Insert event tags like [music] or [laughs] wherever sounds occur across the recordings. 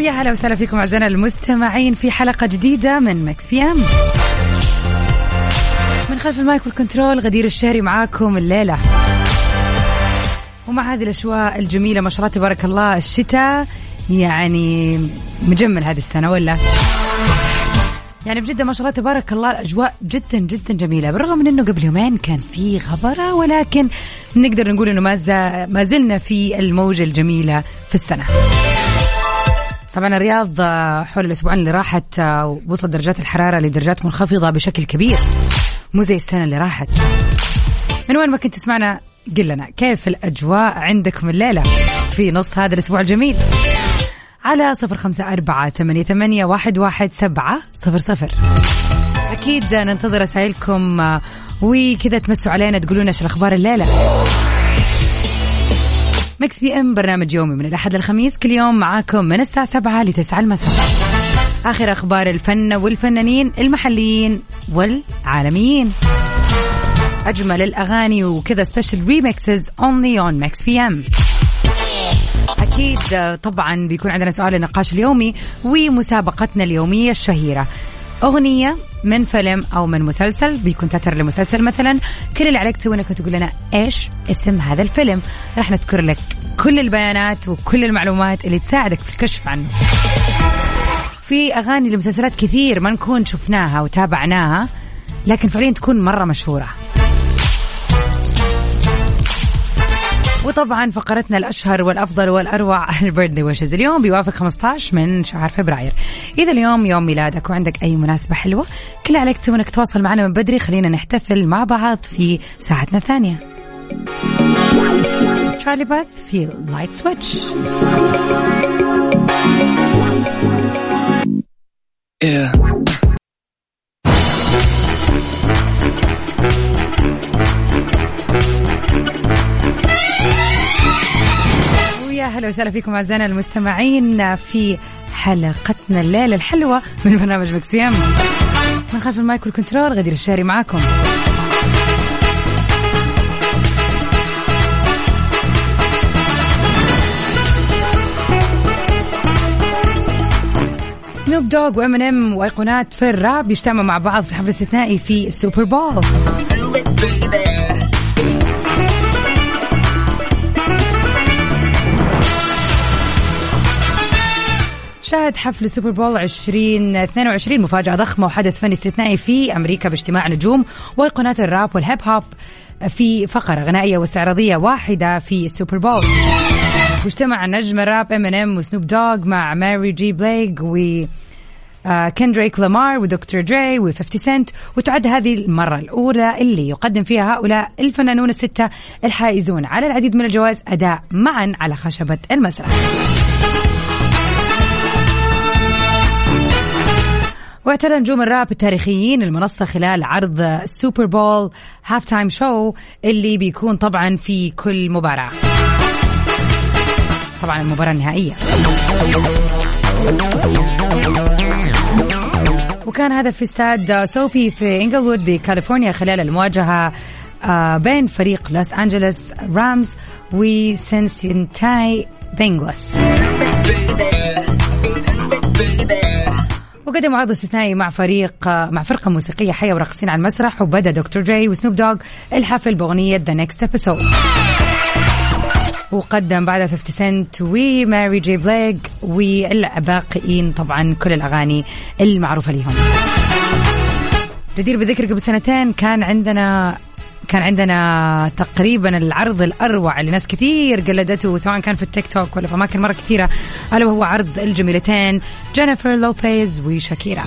ويا هلا وسهلا فيكم أعزائنا المستمعين في حلقة جديدة من Mix PM. من خلف ال mic وال control غدير الشهري معاكم الليلة ومع هذه الأجواء الجميلة ما شاء الله تبارك الله الشتاء يعني مجمل هذه السنة ولا؟ يعني بجدة ما شاء الله تبارك الله الأجواء جدا جدا جميلة. بالرغم من أنه قبل يومين كان في غبرة ولكن نقدر نقول أنه ما زلنا في الموجة الجميلة في السنة. طبعا الرياض آه، حول الأسبوعين اللي راحت آه، وصلت درجات الحرارة لدرجات منخفضة بشكل كبير. مو زي السنة اللي راحت. من وين ما كنت تسمعنا قل لنا كيف الأجواء عندكم الليلة في نص هذا الأسبوع الجميل؟ على صفر خمسة أربعة ثمانية, ثمانية واحد, واحد سبعة صفر صفر. أكيد ننتظر رسائلكم آه، وكذا تمسوا علينا تقولون إيش الأخبار الليلة. Mix PM برنامج يومي من الأحد للخميس كل يوم معاكم من الساعة سبعة لتسعة المساء. آخر أخبار الفن والفنانين المحليين والعالميين. أجمل الأغاني وكذا special remixes only on Mix PM أكيد آه، طبعا بيكون عندنا سؤال النقاش اليومي ومسابقتنا اليومية الشهيرة. أغنية من فيلم أو من مسلسل بيكون تتر لمسلسل مثلا. كل اللي عليك تسوي إنك تقول لنا إيش اسم هذا الفيلم. راح نذكر لك كل البيانات وكل المعلومات اللي تساعدك في الكشف عنه. في أغاني لمسلسلات كثير ما نكون شفناها وتابعناها لكن فعليا تكون مرة مشهورة. وطبعا فقرتنا الأشهر والأفضل والأروع [laughs] البيرثدي ويشز. اليوم بيوافق 15 من شهر فبراير. إذا اليوم يوم ميلادك وعندك أي مناسبة حلوة كل عليك تسوي إنك تواصل معنا من بدري. خلينا نحتفل مع بعض في ساعتنا الثانية. تشارلي باث في Light Switch Yeah. ويا هلا وسهلا فيكم أعزائنا المستمعين في حلقتنا الليلة الحلوة من برنامج Mix PM. من خلف ال mic وال control غدير الشهري معاكم. سنوب دوغ وام ان ام وايقونات في الراب يجتمعوا مع بعض في حفل استثنائي في ال Super Bowl شهد حفل ال Super Bowl 2022 مفاجأة ضخمة وحدث فني استثنائي في أمريكا باجتماع نجوم وأيقونات الراب والهيب هوب في فقرة غنائية واستعراضية واحدة في ال Super Bowl. واجتمع نجم الراب ام ان ام وسنوب دوغ مع ماري جي بليغ و آه، كندريك لامار ودكتور دري و50 سنت. وتعد هذه المرة الأولى اللي يقدم فيها هؤلاء الفنانون الستة الحائزون. على العديد من الجوائز أداء معا على خشبة المسرح. واعتلى نجوم الراب التاريخيين المنصة خلال عرض ال Super Bowl halftime show اللي بيكون طبعا في كل مباراة. طبعا المباراة النهائية. وكان هذا في استاد SoFi في إنجلوود بكاليفورنيا خلال المواجهة آه، بين فريق لوس أنجلوس رامز وسينسيناتي بينغلز وقدم عرض استثنائي مع فريق مع فرقة موسيقية حية وراقصين على المسرح وبدأ دكتور دري وسنوب دوغ الحفل بأغنية The Next Episode. وقدم بعدها 50 سنت وماري جي بليغ والباقيين طبعا كل الأغاني المعروفة لهم جدير بالذكر قبل سنتين كان عندنا كان عندنا تقريبا العرض الأروع اللي ناس كثير قلدته سواء كان في التيك توك ولا في أماكن مرة كثيرة. ألا وهو عرض الجميلتين جينيفر لوبيز وشاكيرا.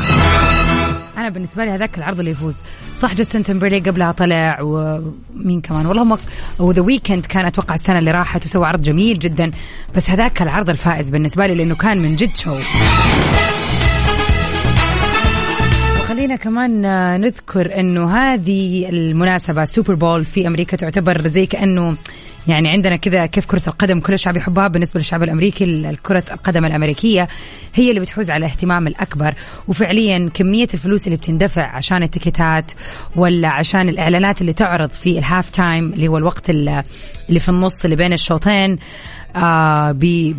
أنا بالنسبة لي هذاك العرض اللي يفوز. صح جاستن تمبرلي قبلها طلع ومين كمان؟ والله هم وذا ويكند كان أتوقع السنة اللي راحت وسوى عرض جميل جدا. بس هذاك العرض الفائز بالنسبة لي لأنه كان من جد show. خلينا كمان آه، نذكر إنه هذه المناسبة Super Bowl في أمريكا تعتبر زي كأنه يعني عندنا كذا كيف كرة القدم. كل الشعب يحبها بالنسبة للشعب الأمريكي. كرة القدم الأمريكية هي اللي بتفوز على الاهتمام الأكبر. وفعليا كمية الفلوس اللي بتندفع عشان التيكيتات ولا عشان الإعلانات اللي تعرض في ال half time اللي هو الوقت اللي في النص اللي بين الشوطين آه بي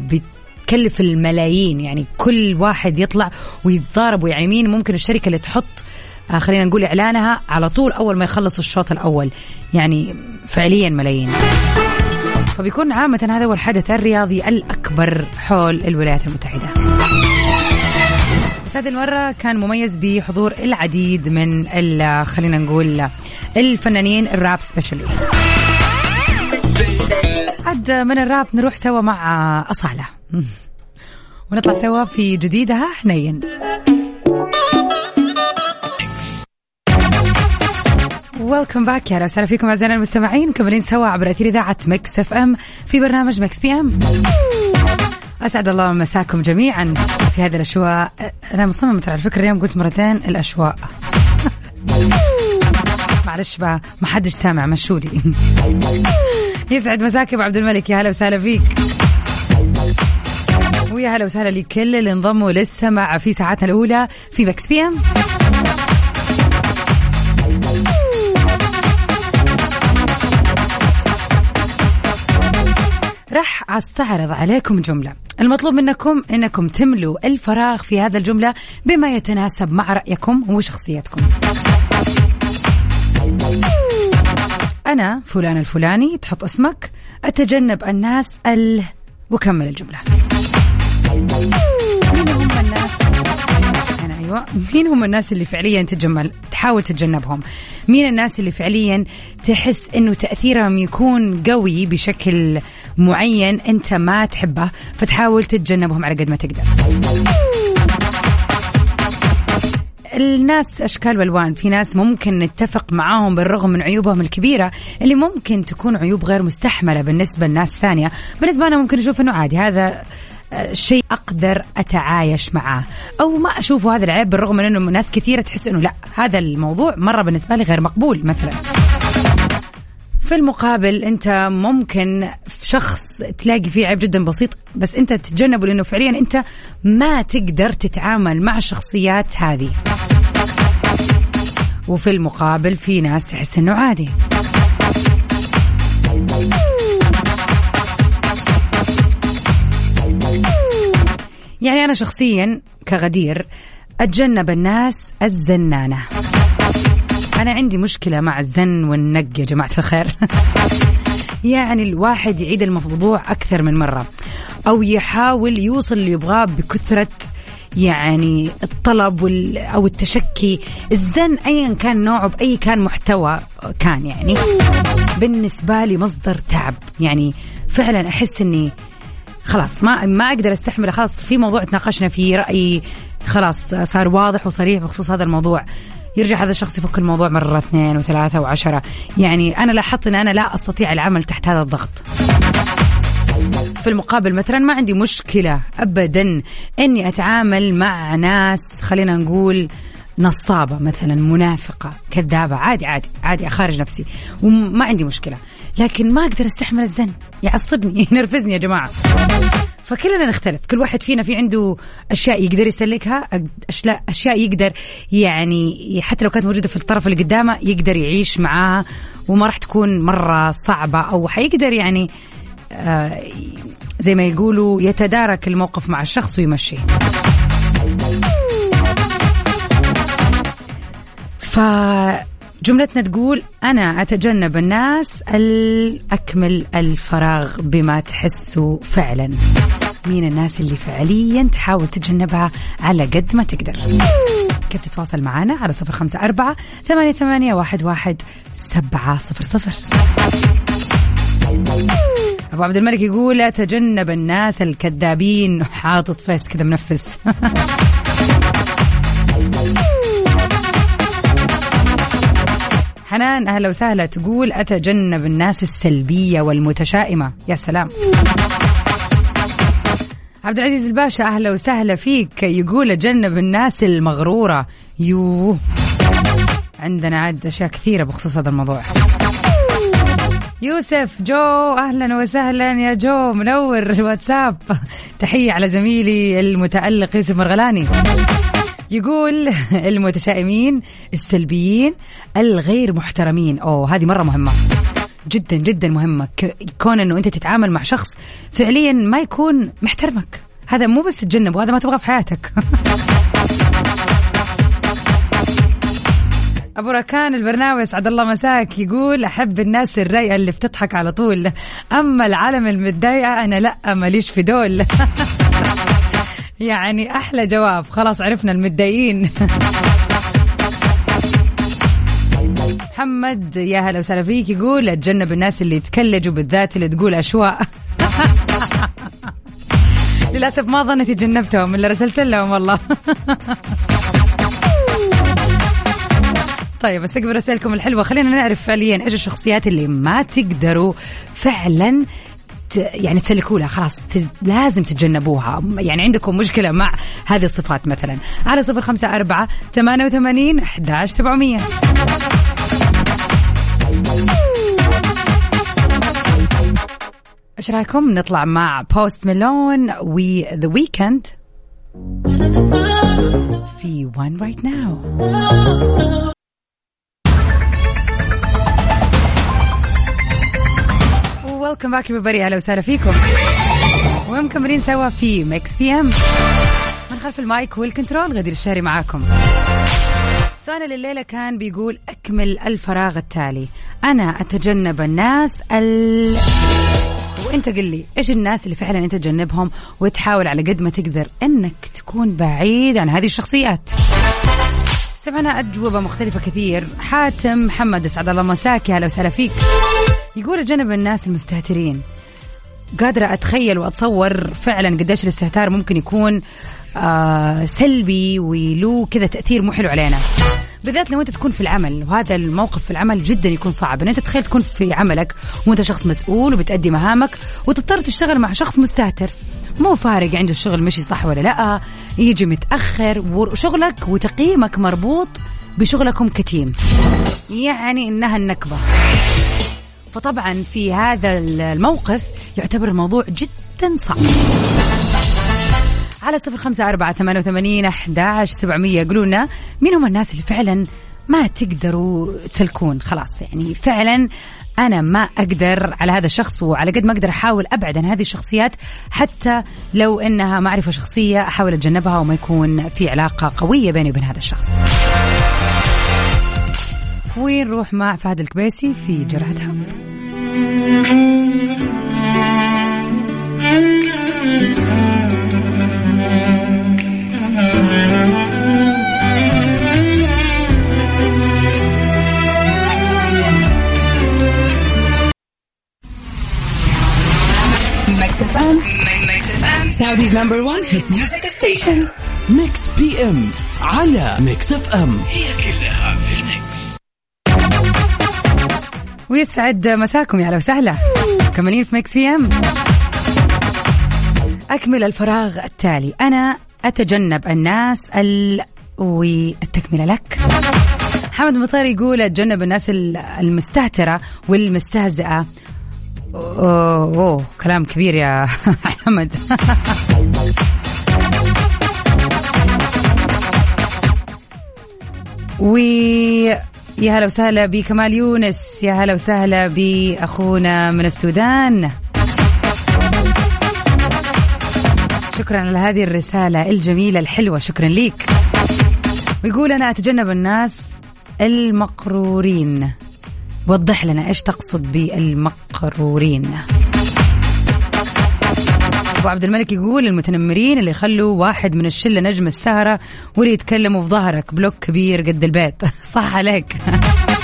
بتكلف الملايين يعني كل واحد يطلع ويتضاربوا يعني مين ممكن الشركة اللي تحط آه خلينا نقول إعلانها على طول أول ما يخلص الشوط الأول. يعني فعليا ملايين. فبيكون عامة هذا هو الحدث الرياضي الأكبر حول الولايات المتحدة. بس هذه المرة كان مميز بحضور العديد من خلينا نقول الفنانين الراب سبيشالي. عد من الراب نروح سوا مع أصالة. [laughs] ونطلع سوا في جديدها حنين. welcome back يا هلا وسهلا فيكم أعزائنا المستمعين. مكملين سوا عبر أثير إذاعة Mix FM في برنامج Mix PM. أسعد الله مساكم جميعا في هذه الأشواء. أنا مصممة على فكره اليوم قلت مرتين الأشواء. [laughs] معلش بقى ما حدش سامع مشوا لي. [laughs] يسعد مساك ابو عبد الملك. يا هلا وسهلا فيك. ويا هلا وسهلا لكل اللي انضموا للسمع في ساعاتنا الأولى في Mix PM راح أستعرض عليكم جملة. المطلوب منكم إنكم تملوا الفراغ في هذا الجملة بما يتناسب مع رأيكم وشخصيتكم. أنا فلان الفلاني تحط اسمك أتجنب الناس ال وكمل الجملة. مين هم الناس؟ أنا أيوة. مين هم الناس اللي فعليا تتجمل تحاول تتجنبهم؟ مين الناس اللي فعليا تحس إنه تأثيرهم يكون قوي بشكل معين أنت ما تحبه فتحاول تتجنبهم على قد ما تقدر. الناس أشكال وألوان. في ناس ممكن نتفق معاهم بالرغم من عيوبهم الكبيرة اللي ممكن تكون عيوب غير مستحملة بالنسبة لناس ثانية. بالنسبة أنا ممكن أشوف إنه عادي. هذا شيء أقدر أتعايش معاه أو ما أشوفه هذا العيب بالرغم من إنه ناس كثيرة تحس إنه لا هذا الموضوع مرة بالنسبة لي غير مقبول مثلا. في المقابل أنت ممكن شخص تلاقي فيه عيب جدا بسيط بس أنت تتجنبه لأنه فعليا أنت ما تقدر تتعامل مع الشخصيات هذه. وفي المقابل في ناس تحس إنه عادي. يعني أنا شخصيا كغدير أتجنب الناس الزنانة. أنا عندي مشكلة مع الزن والنق يا جماعة الخير. [laughs] يعني الواحد يعيد الموضوع أكثر من مرة. أو يحاول يوصل اللي يبغاه بكثرة يعني الطلب وال أو التشكي. الزن ايا كان نوعه بأي كان محتوى كان يعني. بالنسبة لي مصدر تعب. يعني فعلا أحس إني خلاص ما ما أقدر أستحمل خلاص في موضوع تناقشنا فيه رايي خلاص صار واضح وصريح بخصوص هذا الموضوع. يرجع هذا الشخص يفك الموضوع مرة اثنين وثلاثة وعشرة. يعني أنا لاحظت أن أنا لا أستطيع العمل تحت هذا الضغط. في المقابل مثلا ما عندي مشكلة أبدا أني أتعامل مع ناس خلينا نقول نصابة مثلا منافقة كذابة عادي عادي عادي أخارج نفسي. وما عندي مشكلة. لكن ما أقدر أستحمل الزن. يعصبني [laughs] ينرفزني يا جماعة. فكلنا نختلف. كل واحد فينا في عنده أشياء يقدر يسلكها اشياء أشياء يقدر يعني حتى لو كانت موجودة في الطرف اللي قدامه يقدر يعيش معاها وما راح تكون مرة صعبة أو حيقدر يعني آه زي ما يقولوا يتدارك الموقف مع الشخص ويمشيه. ف جملتنا تقول أنا أتجنب الناس الأكمل الفراغ بما تحسوا فعلا. مين الناس اللي فعليا تحاول تتجنبها على قد ما تقدر؟ كيف تتواصل معنا على صفر خمسة أربعة ثمانية, ثمانية واحد, واحد سبعة صفر صفر. أبو عبد الملك يقول أتجنب الناس الكذابين. حاطط فيس كذا منفس. [laughs] حنان أهلا وسهلا. تقول أتجنب الناس السلبية والمتشائمة. يا سلام. عبد العزيز الباشا أهلا وسهلا فيك. يقول جنب الناس المغرورة. يو عندنا عاد أشياء كثيرة بخصوص هذا الموضوع. يوسف جو أهلا وسهلا يا جو. منور الواتساب. تحية على زميلي المتألق يوسف مرغلاني. يقول [laughs] المتشائمين السلبيين الغير محترمين. أوه هذه مرة مهمة. جدا جدا مهمة. كون إنه أنت تتعامل مع شخص فعليا ما يكون محترمك. هذا مو بس تتجنبه هذا ما تبغاه في حياتك. [laughs] أبو ركان البرنامج اسعد الله مساك يقول أحب الناس الرايقة اللي بتضحك على طول. أما العالم المتضايقة أنا لا ماليش في دول؟ [laughs] يعني أحلى جواب. خلاص عرفنا المتضايقين محمد يا هلا وسهلا فيك. يقول أتجنب الناس اللي يتكلجوا بالذات اللي تقول أشواء. [laughs] للأسف ما ظنيت تجنبتهم إلا رسلت لهم والله. طيب أستقبل رسائلكم الحلوة. خلينا نعرف فعليا إيش الشخصيات اللي ما تقدروا فعلا يعني تسلكوا لها خلاص لازم تتجنبوها. يعني عندكم مشكلة مع هذه الصفات مثلا. على صفر خمسة أربعة ثمانية وثمانين أحداش سبعمية. إيش رأيكم؟ نطلع مع Post Malone و The Weeknd في One Right Now welcome back everybody. أهلا وسهلا فيكم. ومكملين سوا في Mix PM من خلف المايك وال control غدير الشهري معاكم. سؤالنا لليلة كان بيقول أكمل الفراغ التالي. أنا أتجنب الناس ال... وأنت قل لي إيش الناس اللي فعلا انت تجنبهم وتحاول على قد ما تقدر إنك تكون بعيد عن هذه الشخصيات؟ سمعنا أجوبة مختلفة كثير. حاتم محمد أسعد الله مساك. هلا وسهلا فيك. يقول جنب الناس المستهترين. قادرة أتخيل وأتصور فعلا قديش الاستهتار ممكن يكون آه سلبي وله كذا تأثير مو حلو علينا. بالذات لو أنت تكون في العمل وهذا الموقف في العمل جدا يكون صعب. إن أنت تخيل تكون في عملك وأنت شخص مسؤول وبتأدي مهامك وتضطر تشتغل مع شخص مستهتر. مو فارق عنده الشغل مشي صح ولا لأ يجي متأخر وشغلك وتقييمك مربوط بشغلكم كتيم. يعني إنها النكبة. فطبعا في هذا الموقف يعتبر الموضوع جدا صعب. على صفر خمسة أربعة ثمانية وثمانين أحد سبعمية يقولون لنا مين هم الناس اللي فعلا ما تقدروا تسلكون؟ خلاص يعني فعلا أنا ما أقدر على هذا الشخص وعلى قد ما أقدر أحاول أبعد عن هذه الشخصيات حتى لو إنها معرفة شخصية أحاول أتجنبها وما يكون في علاقة قوية بيني وبين هذا الشخص. ونروح مع فهد الكبيسي في جرعة حب Saudi's number one hit music station. Mix PM على Mix FM هي كلها في ال mix ويسعد مساكم يا أهلا وسهلا. مكملين في Mix PM أكمل الفراغ التالي. أنا أتجنب الناس ال والتكملة لك. محمد مطير يقول أتجنب الناس المستهترة والمستهزئة. أوه, أوه كلام كبير يا [laughs] حمد. و يا هلا وسهلا بكمال يونس يا هلا وسهلا بأخونا من السودان. شكرا على هذه الرسالة الجميلة الحلوة شكرا ليك. ويقول أنا أتجنب الناس المقرورين. وضح لنا إيش تقصد بالمقرورين. ابو عبد الملك يقول المتنمرين اللي يخلوا واحد من الشلة نجم السهرة واللي يتكلموا في ظهرك بلوك كبير قد البيت. [laughs] صح عليك.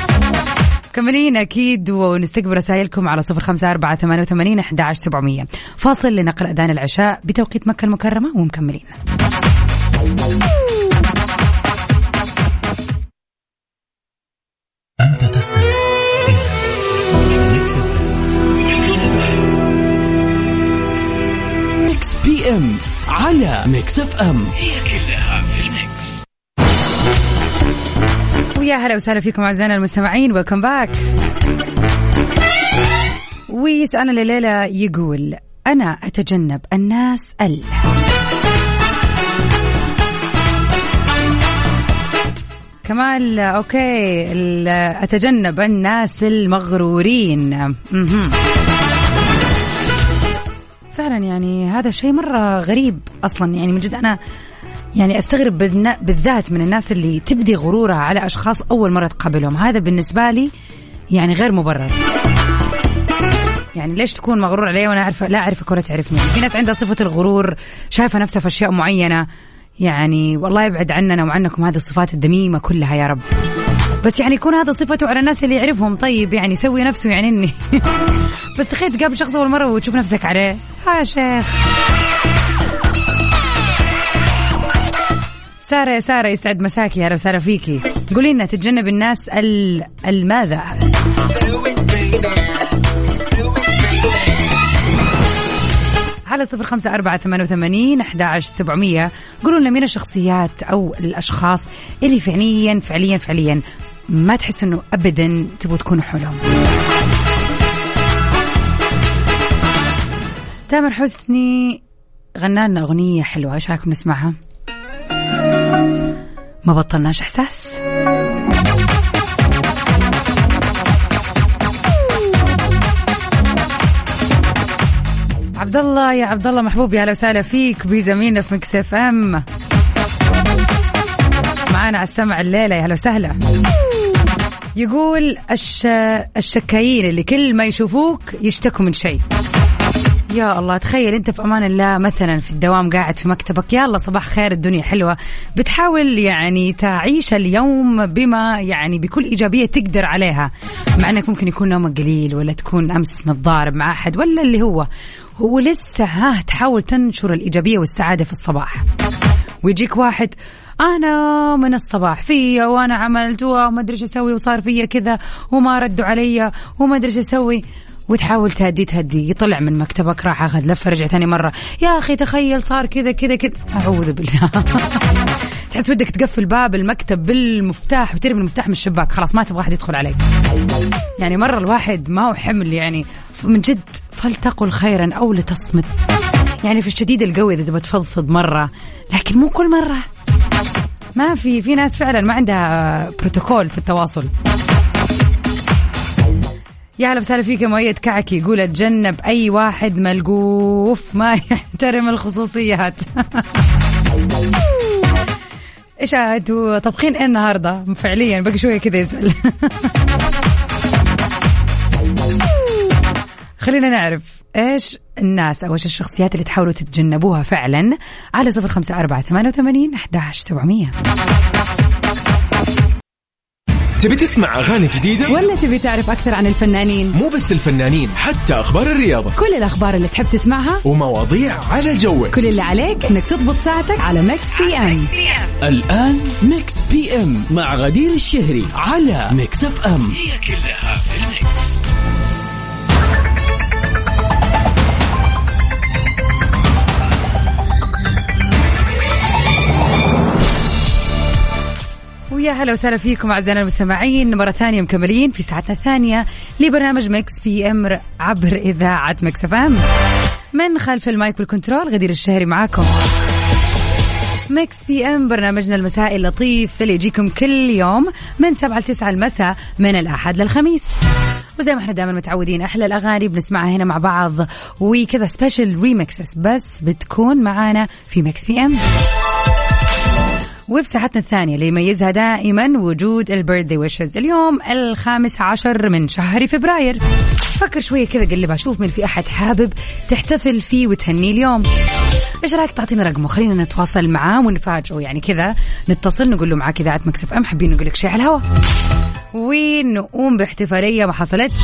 [laughs] كملين أكيد ونستقبل رسائلكم على صفر خمسة أربعة ثمانية وثمانين أحد سبعمية. فاصل لنقل أذان العشاء بتوقيت مكة المكرمة ومكملين. أنت تستمع. PM على Mix FM. هي كلها في ال mix. ويا هلا وسهلا فيكم أعزائنا المستمعين. welcome back وسؤالنا الليلة يقول أنا أتجنب الناس ال. كمال okay ال- أتجنب الناس المغرورين. مهم. فعلا يعني هذا شيء مرة غريب أصلا. يعني من جد أنا يعني أستغرب بالذات من الناس اللي تبدي غرورها على أشخاص أول مرة تقابلهم. هذا بالنسبة لي يعني غير مبرر. يعني ليش تكون مغرور علي وأنا عارفه لا أعرفك ولا تعرفني؟ في ناس عندها صفة الغرور شايفة نفسها في أشياء معينة. يعني والله يبعد عننا وعنكم هذه الصفات الدميمة كلها يا رب. بس يعني يكون هذا صفته على الناس اللي يعرفهم. طيب يعني يسوي نفسه يعني إني. [laughs] بس تخيل تقابل شخص أول مرة وتشوف نفسك عليه. ها شيخ. سارة يا سارة يسعد مساكي. هلا وسهلا فيكي. قولي لنا تتجنب الناس ال... الماذا على صفر خمسة أربعة ثمانية وثمانين أحد سبعمية. قولوا لنا مين الشخصيات أو الأشخاص اللي فعليا فعليا فعليا ما تحس أنه أبدا تبغوا تكونوا حولهم. تامر حسني غنى لنا أغنية حلوة إيش رأيكم نسمعها؟ ما بطلناش إحساس. عبد الله يا عبد الله محبوبي أهلا وسهلا فيك بزميلنا في Mix FM. معانا على السمع الليلة يا هلا وسهلا. يقول الش... الشكايين اللي كل ما يشوفوك يشتكوا من شيء. يا الله تخيل أنت في أمان الله مثلا في الدوام قاعد في مكتبك يلا صباح خير الدنيا حلوة. بتحاول يعني تعيش اليوم بما يعني بكل إيجابية تقدر عليها مع إنك ممكن يكون نومك قليل ولا تكون أمس متضارب مع أحد ولا اللي هو. هو لسه ها تحاول تنشر الإيجابية والسعادة في الصباح. ويجيك واحد أنا من الصباح فيا وأنا عملت وما أدري إيش أسوي وصار فيا كذا وما ردوا علي وما أدري إيش أسوي. وتحاول تهدي تهدي يطلع من مكتبك راح أخذ لفة رجع ثاني مرة. يا أخي تخيل صار كذا كذا كذا. أعوذ بالله. [laughs] تحس بدك تقفل باب المكتب بالمفتاح وترمي المفتاح من الشباك. خلاص ما تبغى أحد يدخل عليك. يعني مرة الواحد ما هو حمل يعني من جد فلتقل خيرا أو لتصمت. يعني في الشديد القوي إذا تبغى تفضفض مرة لكن مو كل مرة. ما في في ناس فعلا ما عندها بروتوكول في التواصل. يا هلا وسهلا فيك يا مؤيد كعكي. يقول اتجنب أي واحد ملقوف ما [laughs] يحترم الخصوصيات. [laughs] إيش أنتوا طبخين إيه النهارده؟ فعليا بقى شوية كذا يسأل. [laughs] خلينا نعرف إيش الناس أو إيش الشخصيات اللي تحاولوا تتجنبوها فعلا على صفر خمسة أربعة ثمانية وثمانين أحداش سبعمية. تبي تسمع أغاني جديدة؟ ولا تبي تعرف أكثر عن الفنانين؟ مو بس الفنانين حتى أخبار الرياضة. كل الأخبار اللي تحب تسمعها؟ ومواضيع على جوك. كل اللي عليك إنك تضبط ساعتك على ميكس بي ام الآن ميكس بي ام مع غدير الشهري على Mix FM هي كلها في ال mix ويا هلا وسهلا فيكم اعزائنا المستمعين. مرة ثانية مكملين في ساعتنا الثانية لبرنامج Mix PM عبر إذاعة Mix FM. من خلف المايك وال control غدير الشهري معاكم. Mix PM برنامجنا المسائي اللطيف اللي يجيكم كل يوم من 7 ل 9 المساء من الأحد للخميس. وزي ما إحنا دائما متعودين أحلى الأغاني بنسمعها هنا مع بعض. وكذا special remixes بس بتكون معانا في Mix PM. وفي ساعتنا الثانية اللي يميزها دائما وجود البيرثدي ويشز. اليوم الخامس عشر من شهر فبراير. فكر شوية كذا قلبها شوف من في أحد حابب تحتفل فيه وتهنيه اليوم. إيش رأيك تعطينا رقمه؟ خلينا نتواصل معاه ونفاجئه. يعني كذا نتصل نقول له معك إذاعة مكسف أم حابين نقول لك شيء على الهواء ونقوم باحتفالية ما حصلتش.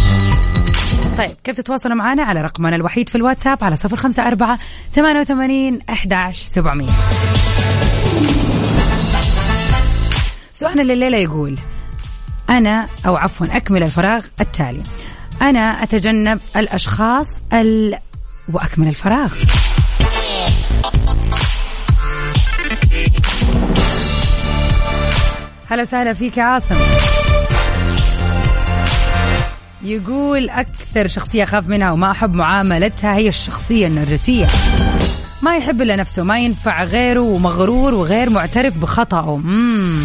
طيب كيف تتواصلوا معنا؟ على رقمنا الوحيد في الواتساب على صفر خمسة أربعة ثمانية وثمانين أحداش سبعمية. سؤالنا الليلة يقول أنا أو عفوا أكمل الفراغ التالي أنا أتجنب الأشخاص ال وأكمل الفراغ. هلا وسهلا فيك يا عاصم. يقول أكثر شخصية أخاف منها وما أحب معاملتها هي الشخصية النرجسية. ما يحب إلا نفسه ما ينفع غيره ومغرور وغير معترف بخطأه. مم.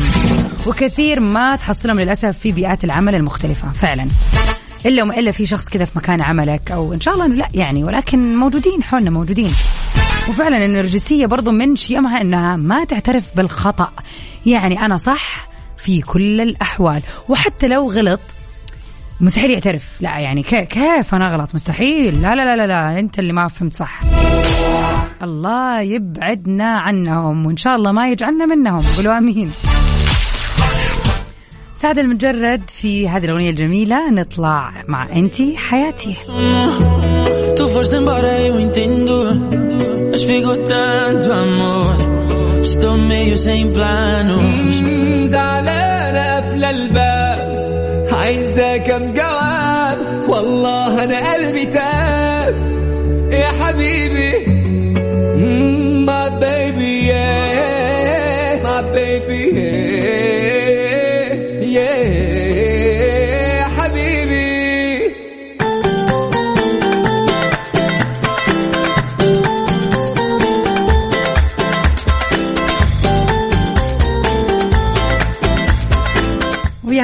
وكثير ما تحصلهم للأسف في بيئات العمل المختلفة فعلا. إلا وما إلا في شخص كذا في مكان عملك أو إن شاء الله إنه لا يعني ولكن موجودين حولنا موجودين. وفعلا النرجسية برضو من شيمها إنها ما تعترف بالخطأ. يعني أنا صح في كل الأحوال. وحتى لو غلط مستحيل يعترف. لا يعني كيف أنا اغلط مستحيل. لا لا لا لا, لا. أنت اللي ما فهمت صح. الله يبعدنا عنهم وإن شاء الله ما يجعلنا منهم. قولوا آمين. سعد المجرد في هذه الأغنية الجميلة نطلع مع أنتي حياتي. tanto amor Estou meio sem planos زعلانة قافلة الباب عايزة كم جواب. والله أنا قلبي تاب. يا حبيبي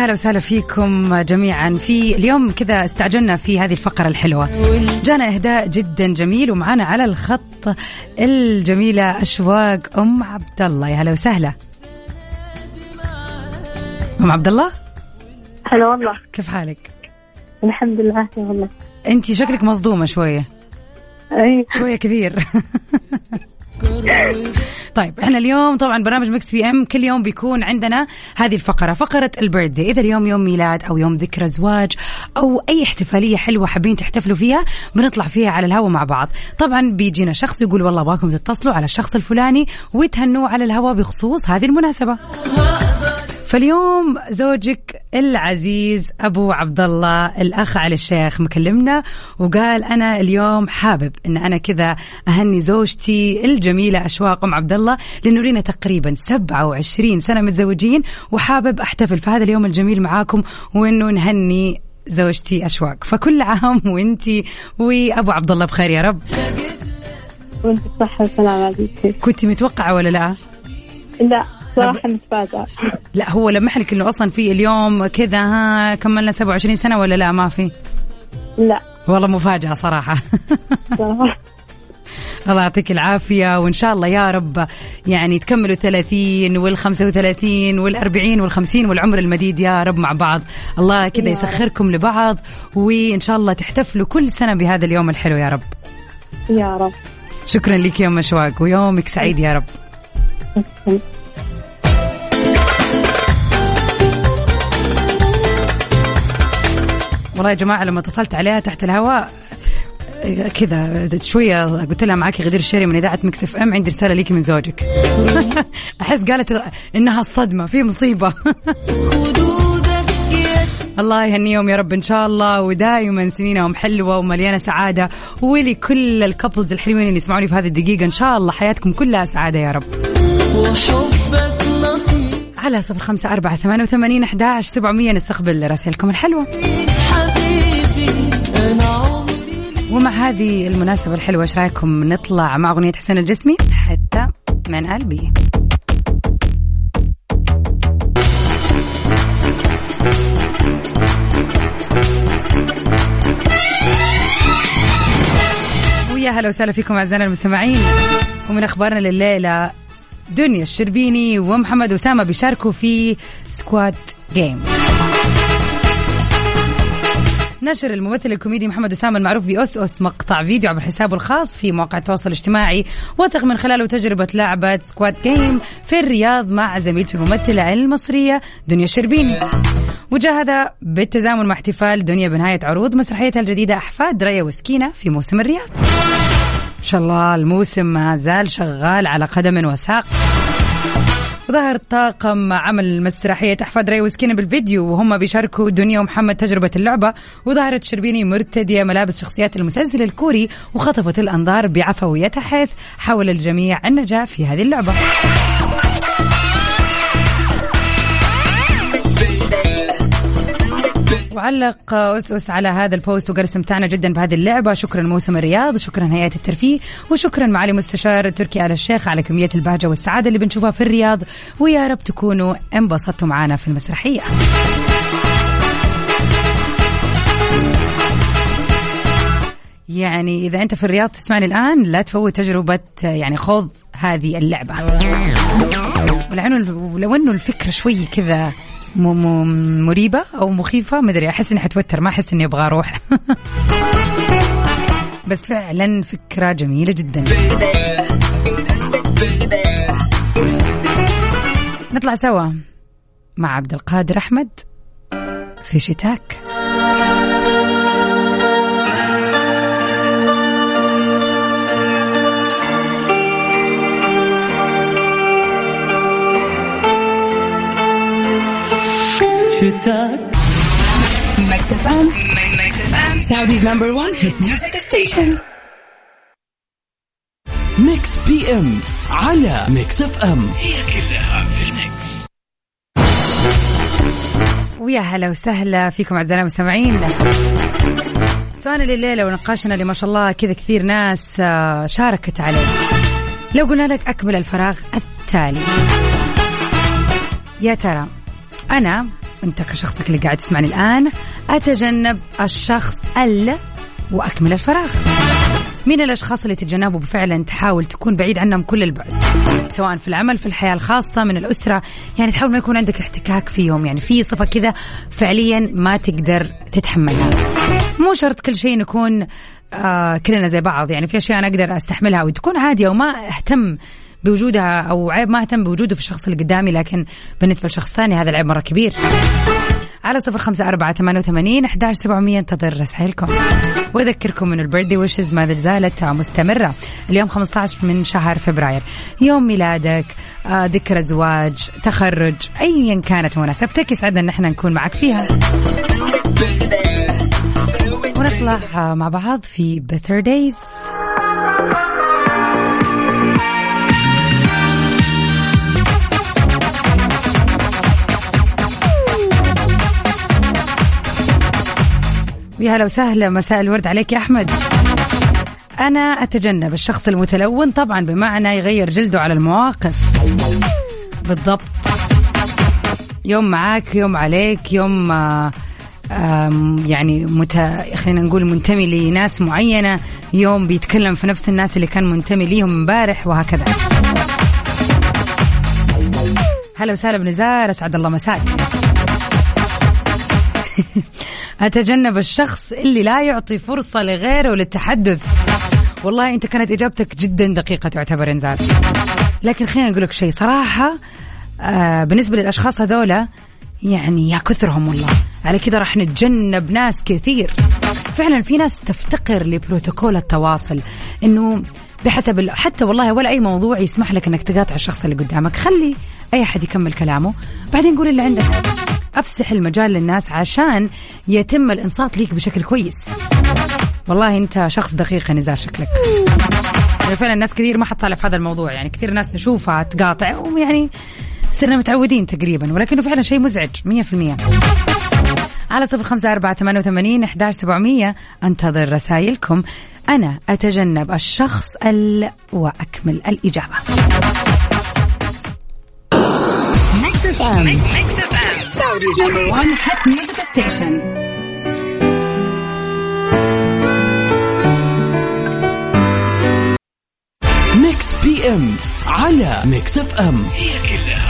ويا هلا وسهلا فيكم جميعا. في اليوم كذا استعجلنا في هذه الفقرة الحلوة. جانا إهداء جدا جميل ومعنا على الخط الجميلة أشواق أم عبد الله. يا هلا وسهلا. أم عبد الله؟ هلا والله. كيف حالك؟ الحمد لله والله انت شكلك مصدومة شوية. أي. شوية كثير. [laughs] طيب إحنا اليوم طبعا برنامج Mix PM كل يوم بيكون عندنا هذه الفقرة فقرة البيرثدي. إذا اليوم يوم ميلاد أو يوم ذكرى زواج أو أي احتفالية حلوة حابين تحتفلوا فيها بنطلع فيها على الهواء مع بعض. طبعا بيجينا شخص يقول والله أبغاكم تتصلوا على الشخص الفلاني وتهنوا على الهواء بخصوص هذه المناسبة. فاليوم زوجك العزيز أبو عبد الله الأخ علي الشيخ مكلمنا وقال أنا اليوم حابب إن أنا كذا أهني زوجتي الجميلة أشواق أم عبد الله لأنه لنا تقريبا 27 سنة متزوجين وحابب أحتفل في هذا اليوم الجميل معاكم وإنه نهني زوجتي أشواق. فكل عام وانتي وأبو عبد الله بخير يا رب. وأنت بصحة وسلامة. عليك كنت متوقعة ولا لا؟ لا. صراحة متفاجئة. لا هو لمح لك إنه أصلا في اليوم كذا ها كملنا 27 سنة ولا لا؟ ما في؟ لا. والله مفاجأة صراحة. صراحة. [laughs] الله يعطيك العافية وإن شاء الله يا رب يعني تكملوا 30 وال 35 وال 40 وال 50 والعمر المديد يا رب مع بعض. الله كذا يسخركم لبعض وإن شاء الله تحتفلوا كل سنة بهذا اليوم الحلو يا رب. يا رب. شكرا لك يا مشواق ويومك سعيد يا رب. والله يا جماعة لما اتصلت عليها تحت الهواء كذا شوية قلت لها معاكي غدير الشهري من إذاعة Mix FM عندي رسالة ليكي من زوجك. [laughs] أحس قالت إنها الصدمة في مصيبة. [laughs] الله يهنيهم يا رب إن شاء الله ودائما سنينهم حلوة ومليانة سعادة ولكل ال couples الحلوين اللي يسمعوني في هذه الدقيقة إن شاء الله حياتكم كلها سعادة يا رب. على صفر خمسة أربعة ثمانية وثمانين أحداش سبعمية نستقبل رسائلكم الحلوة. ومع هذه المناسبة الحلوة إيش رأيكم نطلع مع أغنية حسين الجسمي؟ حتى من قلبي. ويا هلا وسهلا فيكم أعزائنا المستمعين. ومن أخبارنا لليلة دنيا الشربيني ومحمد أسامة بيشاركوا في Squad Game نشر الممثل الكوميدي محمد أسامة المعروف بأس أس مقطع فيديو عبر حسابه الخاص في مواقع التواصل الاجتماعي وثق من خلاله تجربة لعبة Squad Game في الرياض مع زميلته الممثلة المصرية دنيا الشربيني وجاء هذا بالتزامن مع احتفال دنيا بنهاية عروض مسرحيتها الجديدة أحفاد ريا وسكينة في موسم الرياض. إن شاء الله الموسم ما زال شغال على قدم وساق. وظهر طاقم عمل مسرحية أحفاد ري وسكينة بالفيديو وهم بيشاركوا دنيا ومحمد تجربة اللعبة وظهرت شربيني مرتدية ملابس شخصيات المسلسل الكوري وخطفت الأنظار بعفويتها حيث حاول الجميع النجاة في هذه اللعبة. علق أسس على هذا البوست وقال استمتعنا جدا بهذه اللعبة. شكرا موسم الرياض شكرا هيئة الترفيه وشكرا معالي مستشار تركي آل الشيخ على كمية البهجة والسعادة اللي بنشوفها في الرياض. ويا رب تكونوا انبسطتوا معنا في المسرحية. يعني إذا أنت في الرياض تسمعني الآن لا تفوت تجربة يعني خوض هذه اللعبة. ولو أنه الفكرة شوي كذا. مريبة أو مخيفة مدري أحس إني حتوتر ما أحس إني أبغى أروح. [laughs] بس فعلا فكرة جميلة جدا. نطلع سوا مع عبد القادر أحمد في شتاك. شتاك Mix FM. Mix FM. Saudi's number 1 hit music station. Mix PM على Mix FM. هي كلها في ال mix. ويا هلا وسهلا فيكم أعزائنا المستمعين. سؤالنا لليلة ونقاشنا اللي ما شاء الله كذا كثير ناس آه، شاركت عليه. لو قلنا لك أكمل الفراغ التالي. يا ترى أنا انت كشخصك اللي قاعد تسمعني الآن أتجنب الشخص ال وأكمل الفراغ. مين الأشخاص اللي تتجنبوا فعلا تحاول تكون بعيد عنهم كل البعد؟ سواء في العمل في الحياة الخاصة من الأسرة. يعني تحاول ما يكون عندك احتكاك فيهم يعني في صفة كذا فعليا ما تقدر تتحملها. مو شرط كل شيء نكون آه كلنا زي بعض. يعني في أشياء أنا أقدر أستحملها وتكون عادية وما أهتم بوجودها أو عيب ما اهتم بوجوده في الشخص اللي قدامي لكن بالنسبة لشخص ثاني هذا العيب مرة كبير. على صفر خمسة أربعة ثمانية وثمانين أحداش سبعمية انتظر رسائلكم. وأذكركم من البردي ويشز ما زالت مستمرة. اليوم 15 من شهر فبراير. يوم ميلادك آه، ذكرى زواج تخرج أيا كانت مناسبتك يسعدنا أن إحنا نكون معك فيها. ونطلع مع بعض في Better Days. يا هلا وسهلا مساء الورد عليك يا أحمد. أنا أتجنب الشخص المتلون طبعا بمعنى يغير جلده على المواقف. بالضبط. يوم معاك يوم عليك يوم آه، يعني مت... خلينا نقول منتمي لناس معينة يوم بيتكلم في نفس الناس اللي كان منتمي ليهم امبارح وهكذا. هلا وسهلا بنزار أسعد الله مساك. [laughs] أتجنب الشخص اللي لا يعطي فرصة لغيره للتحدث. والله أنت كانت إجابتك جدا دقيقة تعتبر إنزال. لكن خلينا نقول لك شيء صراحة آه بالنسبة للأشخاص هذولا يعني يا كثرهم والله. على كذا راح نتجنب ناس كثير. فعلا في ناس تفتقر لبروتوكول التواصل إنه بحسب حتى والله ولا أي موضوع يسمح لك إنك تقاطع الشخص اللي قدامك. خلي أي أحد يكمل كلامه. بعدين قول اللي عندك. أفسح المجال للناس عشان يتم الإنصات ليك بشكل كويس. والله أنت شخص دقيق نزار شكلك. يعني فعلا ناس كثير ما حتطالع في هذا الموضوع. يعني كثير ناس نشوفها تقاطع ويعني صرنا متعودين تقريبا ولكنه فعلا شيء مزعج مية في المية. على صفر خمسة أربعة ثمانية وثمانين أحداش سبعمية. أنتظر رسائلكم. أنا أتجنب الشخص ال وأكمل الإجابة. ام Mix FM Saudi's number 1 hit music station Mix PM على Mix FM هي كلها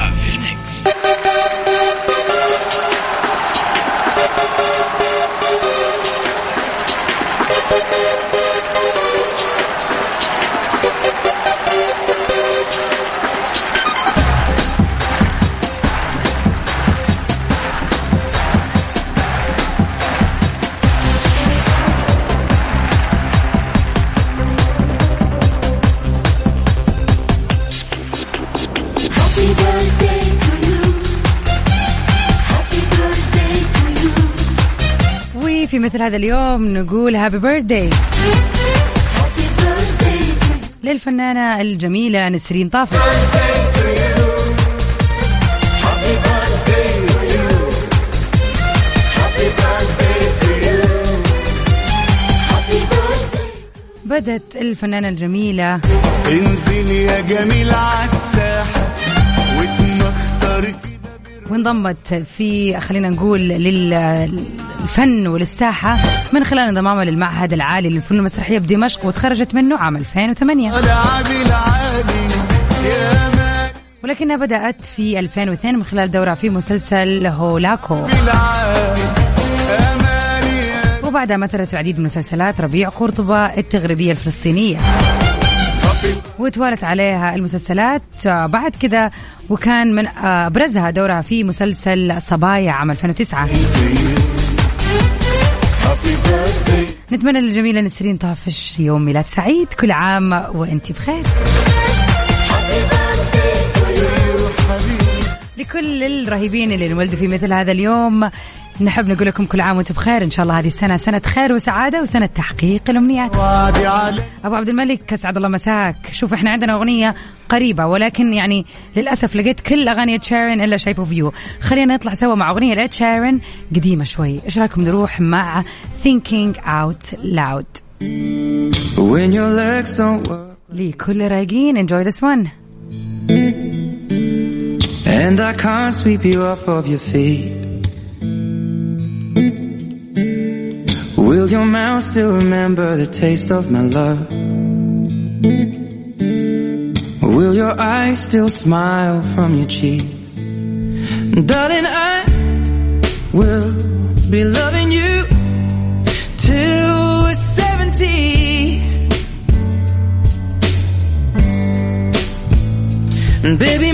في مثل هذا اليوم نقول هابي بيرثداي للفنانة الجميلة نسرين طافر. بدت الفنانة الجميلة. انزل يا جميل عالساحة وانضمت في خلينا نقول لل للفن وللساحة من خلال انضمامها للمعهد العالي للفنون المسرحية بدمشق وتخرجت منه عام 2008 لعب العالي يا مان ولكنها بدأت في 2002 من خلال دورها في مسلسل هولاكو. وبعدها مثلت في عديد من مسلسلات ربيع قرطبة التغريبية الفلسطينية. وتوالت عليها المسلسلات. بعد كذا وكان من أبرزها دورها في مسلسل صبايا عام 2009 نتمنى للجميلة نسرين طافش يوم ميلاد سعيد. كل عام وانت بخير. لكل الرهيبين اللي انولدوا في مثل هذا اليوم. نحب نقول لكم كل عام وأنتم بخير. إن شاء الله هذه السنة سنة خير وسعادة وسنة تحقيق الأمنيات. أبو عبد الملك أسعد الله مساك. شوف إحنا عندنا أغنية قريبة ولكن يعني للأسف لقيت كل أغاني شيرين إلا Shape of You خلينا نطلع سوا مع أغنية ل Ed Sheeran قديمة شوي. إيش رأيكم نروح مع thinking out loud When your legs don't work. لكل رايقين. Enjoy this one. And I can't sweep you off of your feet. Will your mouth still remember the taste of my love? Will your eyes still smile from your cheeks? Darling, I will be loving you till we're 70. And baby,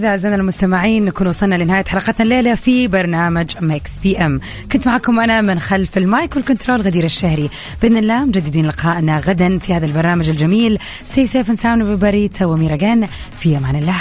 وبكذا أعزائنا المستمعين نكون وصلنا لنهاية حلقتنا الليلة في برنامج Mix PM كنت معكم أنا من خلف ال mic وال control غدير الشهري. بإذن الله مجددين لقائنا غدا في هذا البرنامج الجميل. Stay safe and sound everybody. تسوى ميرا في أمان الله.